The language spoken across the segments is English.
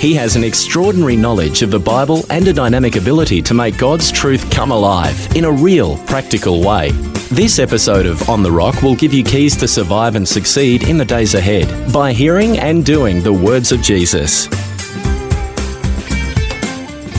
He has an extraordinary knowledge of the Bible and a dynamic ability to make God's truth come alive in a real, practical way. This episode of On the Rock will give you keys to survive and succeed in the days ahead by hearing and doing the words of Jesus.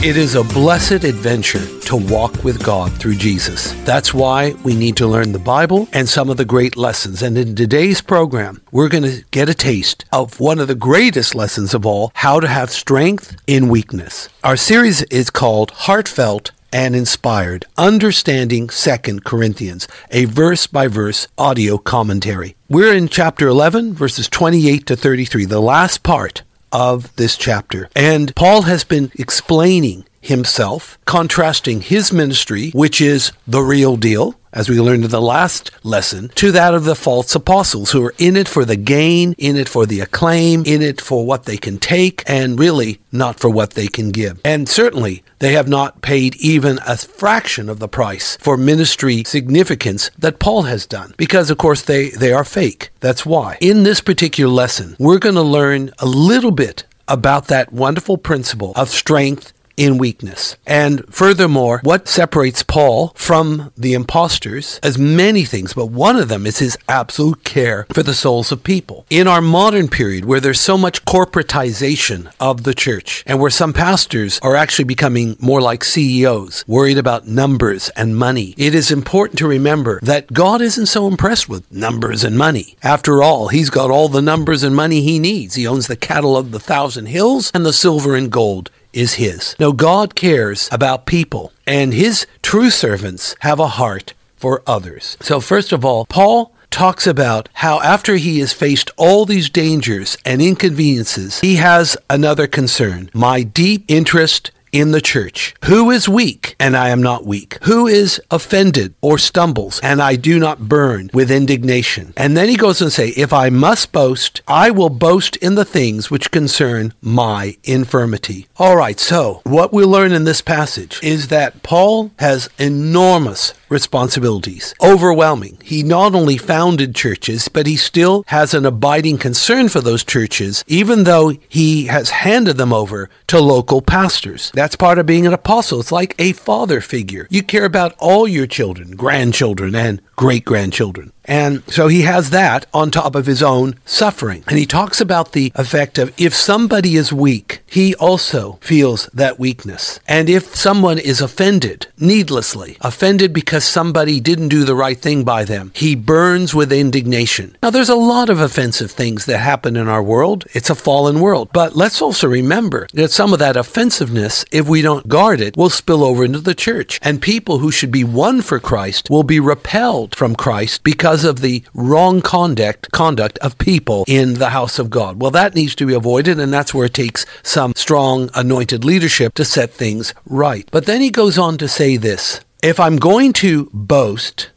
It is a blessed adventure to walk with God through Jesus. That's why we need to learn the Bible and some of the great lessons. And in today's program, we're going to get a taste of one of the greatest lessons of all how to have strength in weakness. Our series is called Heartfelt and inspired Understanding Second Corinthians, a verse by verse audio commentary. We're in chapter 11, verses 28 to 33, the last part of this chapter. And Paul has been explaining himself, contrasting his ministry, which is the real deal, as we learned in the last lesson, to that of the false apostles who are in it for the gain, in it for the acclaim, in it for what they can take, and really not for what they can give. And certainly they have not paid even a fraction of the price for ministry significance that Paul has done, because of course they, they are fake. That's why. In this particular lesson, we're going to learn a little bit about that wonderful principle of strength in weakness. And furthermore, what separates Paul from the impostors as many things, but one of them is his absolute care for the souls of people. In our modern period, where there's so much corporatization of the church, and where some pastors are actually becoming more like CEOs, worried about numbers and money, it is important to remember that God isn't so impressed with numbers and money. After all, he's got all the numbers and money he needs. He owns the cattle of the thousand hills and the silver and gold is his. No, God cares about people, and his true servants have a heart for others. So, first of all, Paul talks about how after he has faced all these dangers and inconveniences, he has another concern my deep interest in the church. Who is weak and I am not weak? Who is offended or stumbles and I do not burn with indignation? And then he goes and say, if I must boast, I will boast in the things which concern my infirmity. All right. So what we learn in this passage is that Paul has enormous responsibilities, overwhelming. He not only founded churches, but he still has an abiding concern for those churches, even though he has handed them over to local pastors. That's part of being an apostle. It's like a father figure. You care about all your children, grandchildren, and great grandchildren. And so he has that on top of his own suffering. And he talks about the effect of if somebody is weak, he also feels that weakness. And if someone is offended, needlessly, offended because somebody didn't do the right thing by them, he burns with indignation. Now, there's a lot of offensive things that happen in our world. It's a fallen world. But let's also remember that some of that offensiveness, if we don't guard it, will spill over into the church. And people who should be won for Christ will be repelled from Christ because because of the wrong conduct conduct of people in the house of God. Well, that needs to be avoided, and that's where it takes some strong anointed leadership to set things right. But then he goes on to say this if I'm going to boast,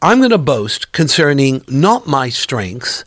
I'm going to boast concerning not my strengths,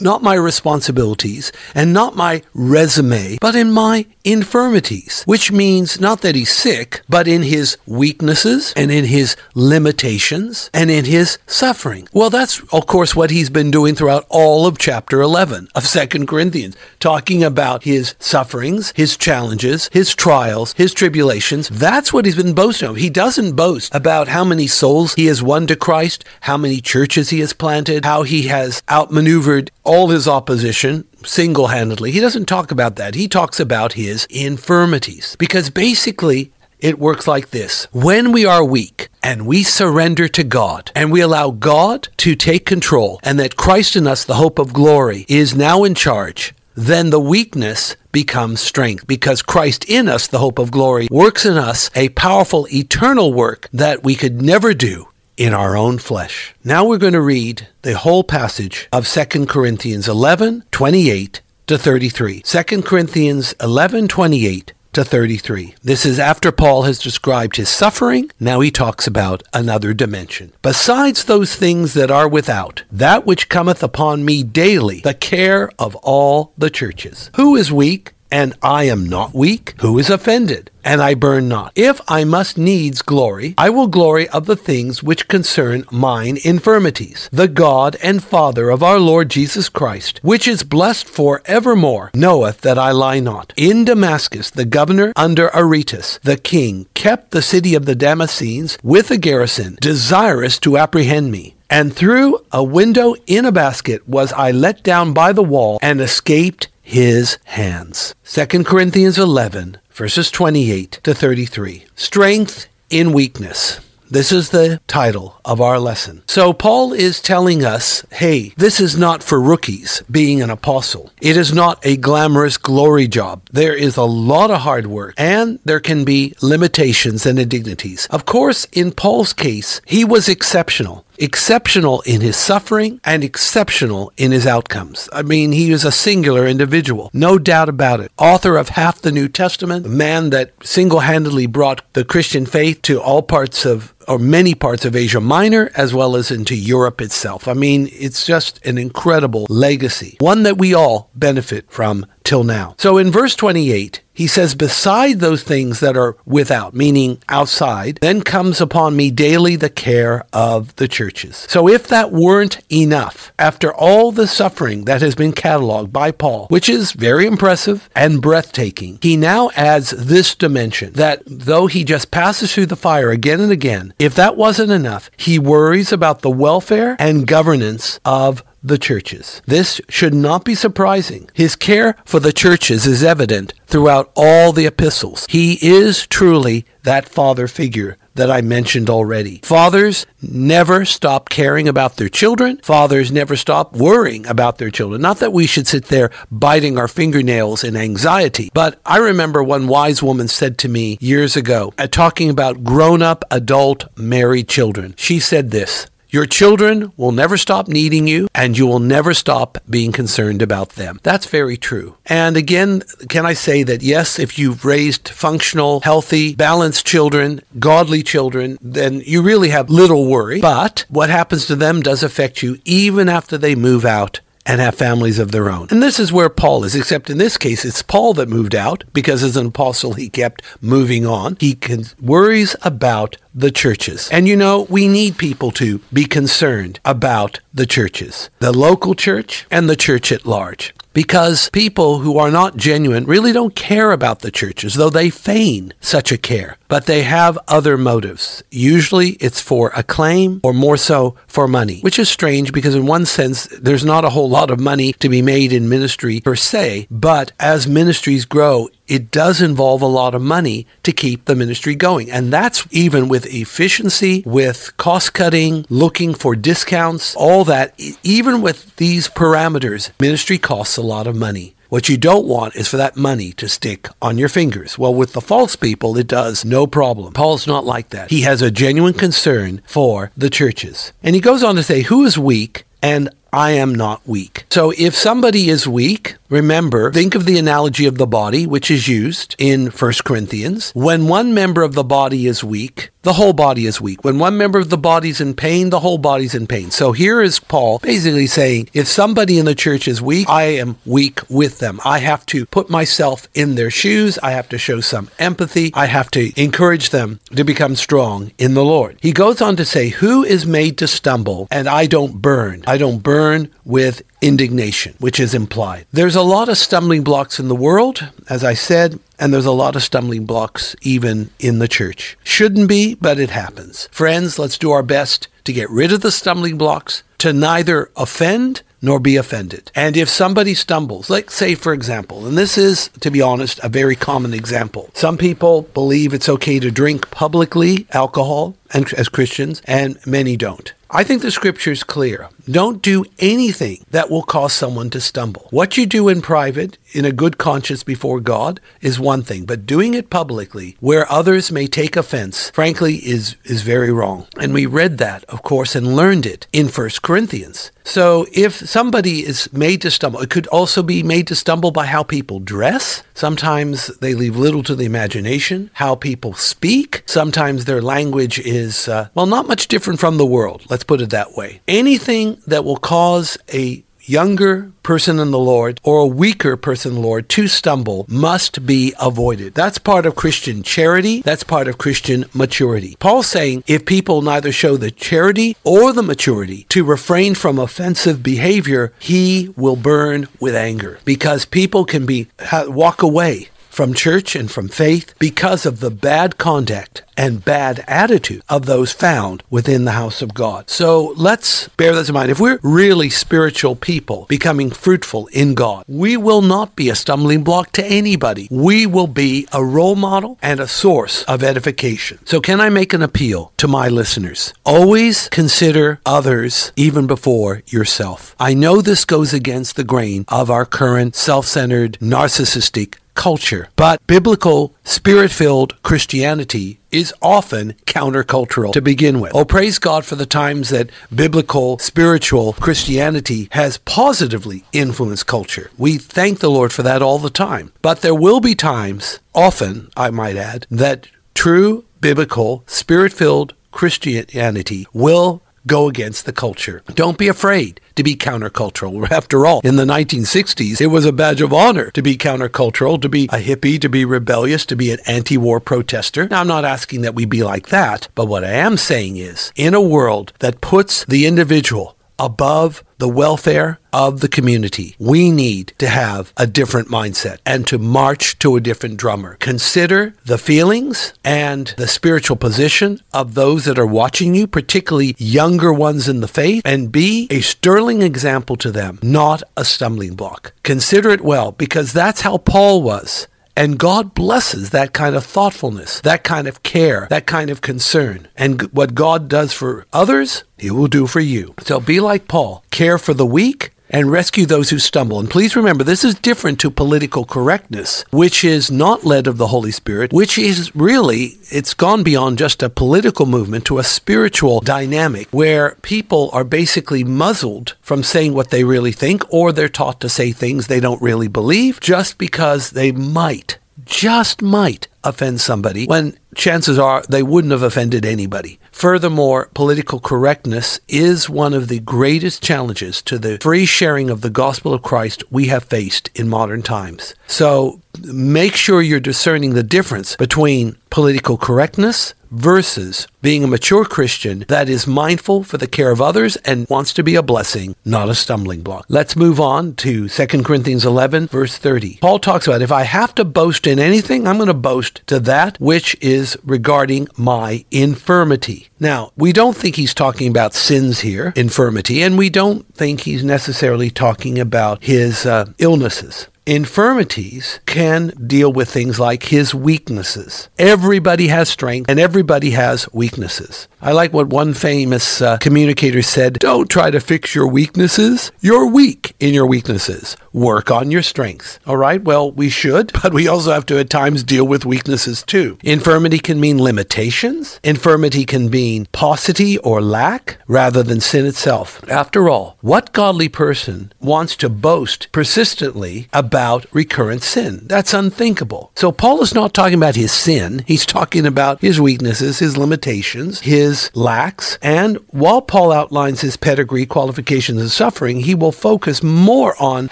not my responsibilities, and not my resume, but in my infirmities, which means not that he's sick, but in his weaknesses and in his limitations and in his suffering. Well, that's of course what he's been doing throughout all of chapter 11 of Second Corinthians, talking about his sufferings, his challenges, his trials, his tribulations. That's what he's been boasting of. He doesn't boast about how many souls he has won to Christ, how many churches he has planted, how he has outmaneuvered all his opposition, single handedly. He doesn't talk about that. He talks about his infirmities. Because basically, it works like this. When we are weak and we surrender to God and we allow God to take control and that Christ in us, the hope of glory, is now in charge, then the weakness becomes strength because Christ in us, the hope of glory, works in us a powerful eternal work that we could never do in our own flesh. Now we're going to read the whole passage of 2 Corinthians 11, 28 to 33. 2 Corinthians 11, 28 to 33. This is after Paul has described his suffering. Now he talks about another dimension. Besides those things that are without, that which cometh upon me daily, the care of all the churches. Who is weak? And I am not weak? Who is offended? And I burn not. If I must needs glory, I will glory of the things which concern mine infirmities. The God and Father of our Lord Jesus Christ, which is blessed for evermore, knoweth that I lie not. In Damascus, the governor under Aretas, the king, kept the city of the Damascenes with a garrison, desirous to apprehend me. And through a window in a basket was I let down by the wall and escaped his hands. 2 Corinthians 11, verses 28 to 33. Strength in weakness. This is the title of our lesson. So, Paul is telling us hey, this is not for rookies being an apostle. It is not a glamorous glory job. There is a lot of hard work, and there can be limitations and indignities. Of course, in Paul's case, he was exceptional exceptional in his suffering and exceptional in his outcomes. I mean, he is a singular individual, no doubt about it. Author of half the New Testament, a man that single handedly brought the Christian faith to all parts of or many parts of Asia Minor as well as into Europe itself. I mean, it's just an incredible legacy, one that we all benefit from till now. So in verse 28, he says, Beside those things that are without, meaning outside, then comes upon me daily the care of the churches. So if that weren't enough, after all the suffering that has been cataloged by Paul, which is very impressive and breathtaking, he now adds this dimension that though he just passes through the fire again and again, if that wasn't enough, he worries about the welfare and governance of the churches. This should not be surprising. His care for the churches is evident throughout all the epistles. He is truly that father figure that I mentioned already. Fathers never stop caring about their children. Fathers never stop worrying about their children. Not that we should sit there biting our fingernails in anxiety, but I remember one wise woman said to me years ago, uh, talking about grown up, adult, married children. She said this your children will never stop needing you, and you will never stop being concerned about them. That's very true. And again, can I say that yes, if you've raised functional, healthy, balanced children, godly children, then you really have little worry. But what happens to them does affect you even after they move out and have families of their own. And this is where Paul is, except in this case, it's Paul that moved out because as an apostle, he kept moving on. He can, worries about the churches. And you know, we need people to be concerned about the churches, the local church and the church at large because people who are not genuine really don't care about the churches, though they feign such a care. But they have other motives. Usually it's for acclaim or more so for money, which is strange because, in one sense, there's not a whole lot of money to be made in ministry per se. But as ministries grow, it does involve a lot of money to keep the ministry going. And that's even with efficiency, with cost cutting, looking for discounts, all that. Even with these parameters, ministry costs a lot of money. What you don't want is for that money to stick on your fingers. Well, with the false people, it does no problem. Paul's not like that. He has a genuine concern for the churches. And he goes on to say, Who is weak and I am not weak. So if somebody is weak, remember, think of the analogy of the body, which is used in 1 Corinthians. When one member of the body is weak, the whole body is weak. When one member of the body is in pain, the whole body's in pain. So here is Paul basically saying, if somebody in the church is weak, I am weak with them. I have to put myself in their shoes. I have to show some empathy. I have to encourage them to become strong in the Lord. He goes on to say, who is made to stumble and I don't burn? I don't burn with indignation, which is implied. There's a lot of stumbling blocks in the world, as I said, and there's a lot of stumbling blocks even in the church. Shouldn't be, but it happens. Friends, let's do our best to get rid of the stumbling blocks, to neither offend nor be offended. And if somebody stumbles, like say for example, and this is to be honest a very common example. Some people believe it's okay to drink publicly alcohol and as Christians and many don't. I think the scripture is clear. Don't do anything that will cause someone to stumble. What you do in private, in a good conscience before God, is one thing, but doing it publicly, where others may take offense, frankly, is, is very wrong. And we read that, of course, and learned it in 1 Corinthians. So if somebody is made to stumble, it could also be made to stumble by how people dress. Sometimes they leave little to the imagination. How people speak. Sometimes their language is, uh, well, not much different from the world. Let's put it that way. Anything that will cause a younger person in the Lord or a weaker person in the Lord to stumble must be avoided. That's part of Christian charity. That's part of Christian maturity. Paul's saying if people neither show the charity or the maturity to refrain from offensive behavior, he will burn with anger because people can be walk away from church and from faith because of the bad conduct and bad attitude of those found within the house of God. So let's bear this in mind. If we're really spiritual people becoming fruitful in God, we will not be a stumbling block to anybody. We will be a role model and a source of edification. So can I make an appeal to my listeners? Always consider others even before yourself. I know this goes against the grain of our current self-centered, narcissistic culture. But biblical, spirit filled Christianity is often countercultural to begin with. Oh, praise God for the times that biblical, spiritual Christianity has positively influenced culture. We thank the Lord for that all the time. But there will be times, often, I might add, that true, biblical, spirit filled Christianity will go against the culture. Don't be afraid to be countercultural. After all, in the 1960s, it was a badge of honor to be countercultural, to be a hippie, to be rebellious, to be an anti war protester. Now, I'm not asking that we be like that, but what I am saying is in a world that puts the individual above the welfare of the community. We need to have a different mindset and to march to a different drummer. Consider the feelings and the spiritual position of those that are watching you, particularly younger ones in the faith, and be a sterling example to them, not a stumbling block. Consider it well because that's how Paul was. And God blesses that kind of thoughtfulness, that kind of care, that kind of concern. And what God does for others, He will do for you. So be like Paul. Care for the weak, and rescue those who stumble. And please remember, this is different to political correctness, which is not led of the Holy Spirit, which is really, it's gone beyond just a political movement to a spiritual dynamic where people are basically muzzled from saying what they really think, or they're taught to say things they don't really believe just because they might, just might offend somebody when chances are they wouldn't have offended anybody. Furthermore, political correctness is one of the greatest challenges to the free sharing of the gospel of Christ we have faced in modern times. So make sure you're discerning the difference between political correctness versus being a mature Christian that is mindful for the care of others and wants to be a blessing, not a stumbling block. Let's move on to 2 Corinthians 11, verse 30. Paul talks about if I have to boast in anything, I'm going to boast to that which is regarding my infirmity. Now, we don't think he's talking about sins here, infirmity, and we don't think he's necessarily talking about his uh, illnesses infirmities can deal with things like his weaknesses. Everybody has strength and everybody has weaknesses. I like what one famous uh, communicator said Don't try to fix your weaknesses. You're weak in your weaknesses. Work on your strengths. All right? Well, we should, but we also have to at times deal with weaknesses too. Infirmity can mean limitations, infirmity can mean paucity or lack rather than sin itself. After all, what godly person wants to boast persistently about about recurrent sin. That's unthinkable. So Paul is not talking about his sin. He's talking about his weaknesses, his limitations, his lacks. And while Paul outlines his pedigree, qualifications, and suffering, he will focus more on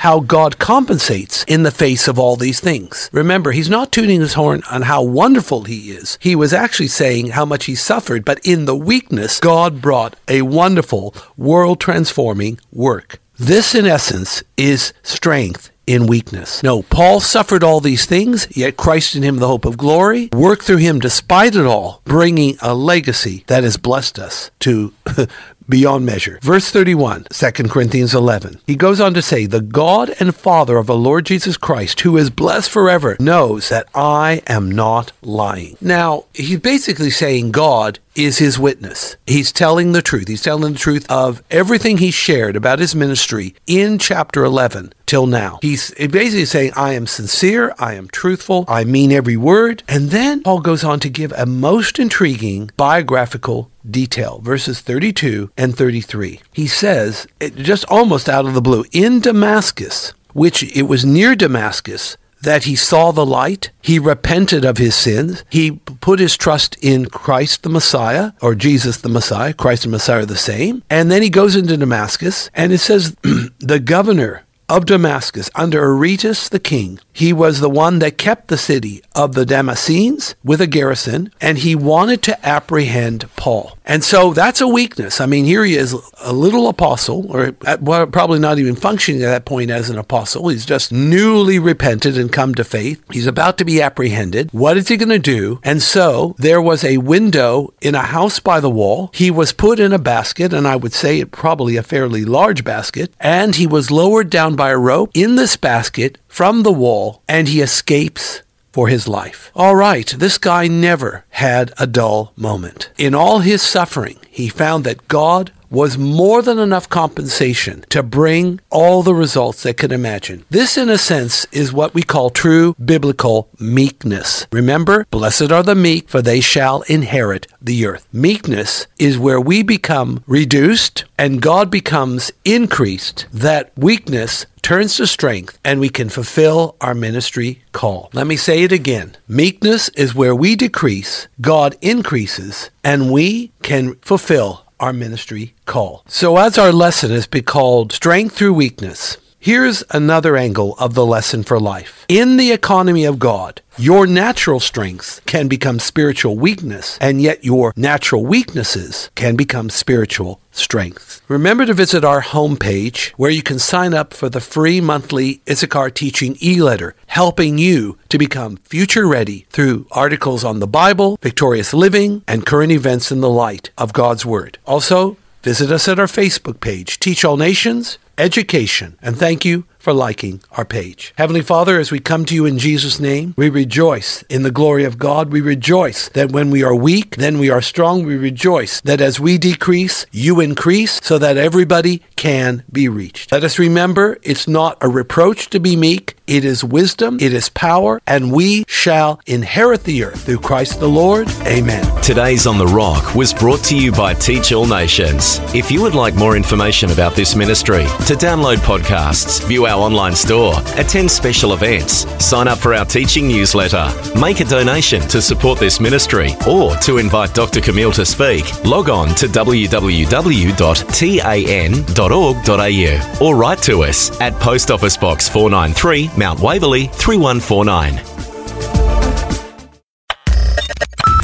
how God compensates in the face of all these things. Remember, he's not tuning his horn on how wonderful he is. He was actually saying how much he suffered, but in the weakness, God brought a wonderful, world transforming work. This, in essence, is strength in weakness. No, Paul suffered all these things, yet Christ in him the hope of glory, worked through him despite it all, bringing a legacy that has blessed us to beyond measure. Verse 31, 2 Corinthians 11. He goes on to say, The God and Father of the Lord Jesus Christ, who is blessed forever, knows that I am not lying. Now, he's basically saying God is his witness. He's telling the truth. He's telling the truth of everything he shared about his ministry in chapter 11 till now. He's basically saying, I am sincere, I am truthful, I mean every word. And then Paul goes on to give a most intriguing biographical detail, verses 32 and 33. He says, just almost out of the blue, in Damascus, which it was near Damascus that he saw the light, he repented of his sins, he put his trust in Christ the Messiah, or Jesus the Messiah, Christ and Messiah are the same, and then he goes into Damascus, and it says the governor of Damascus under Aretas the king. He was the one that kept the city of the Damascenes with a garrison, and he wanted to apprehend Paul. And so that's a weakness. I mean, here he is, a little apostle, or at, well, probably not even functioning at that point as an apostle. He's just newly repented and come to faith. He's about to be apprehended. What is he going to do? And so there was a window in a house by the wall. He was put in a basket, and I would say it probably a fairly large basket, and he was lowered down by a rope in this basket from the wall, and he escapes for his life. All right, this guy never had a dull moment. In all his suffering, he found that God was more than enough compensation to bring all the results they could imagine. This, in a sense, is what we call true biblical meekness. Remember, blessed are the meek, for they shall inherit the earth. Meekness is where we become reduced and God becomes increased, that weakness turns to strength and we can fulfill our ministry call. Let me say it again. Meekness is where we decrease, God increases, and we can fulfill our ministry call. So, as our lesson has been called Strength Through Weakness, here's another angle of the lesson for life. In the economy of God, your natural strengths can become spiritual weakness, and yet your natural weaknesses can become spiritual strengths. Remember to visit our homepage where you can sign up for the free monthly Issachar Teaching e-letter, helping you to become future ready through articles on the Bible, victorious living, and current events in the light of God's Word. Also, visit us at our Facebook page, Teach All Nations Education, and thank you for liking our page. Heavenly Father, as we come to you in Jesus' name, we rejoice in the glory of God. We rejoice that when we are weak, then we are strong. We rejoice that as we decrease, you increase so that everybody can be reached. Let us remember it's not a reproach to be meek. It is wisdom, it is power, and we shall inherit the earth through Christ the Lord. Amen. Today's On the Rock was brought to you by Teach All Nations. If you would like more information about this ministry, to download podcasts, view our online store, attend special events, sign up for our teaching newsletter, make a donation to support this ministry, or to invite Dr. Kameel to speak, log on to www.tan.org.au or write to us at Post Office Box 493, Mount Waverley 3149.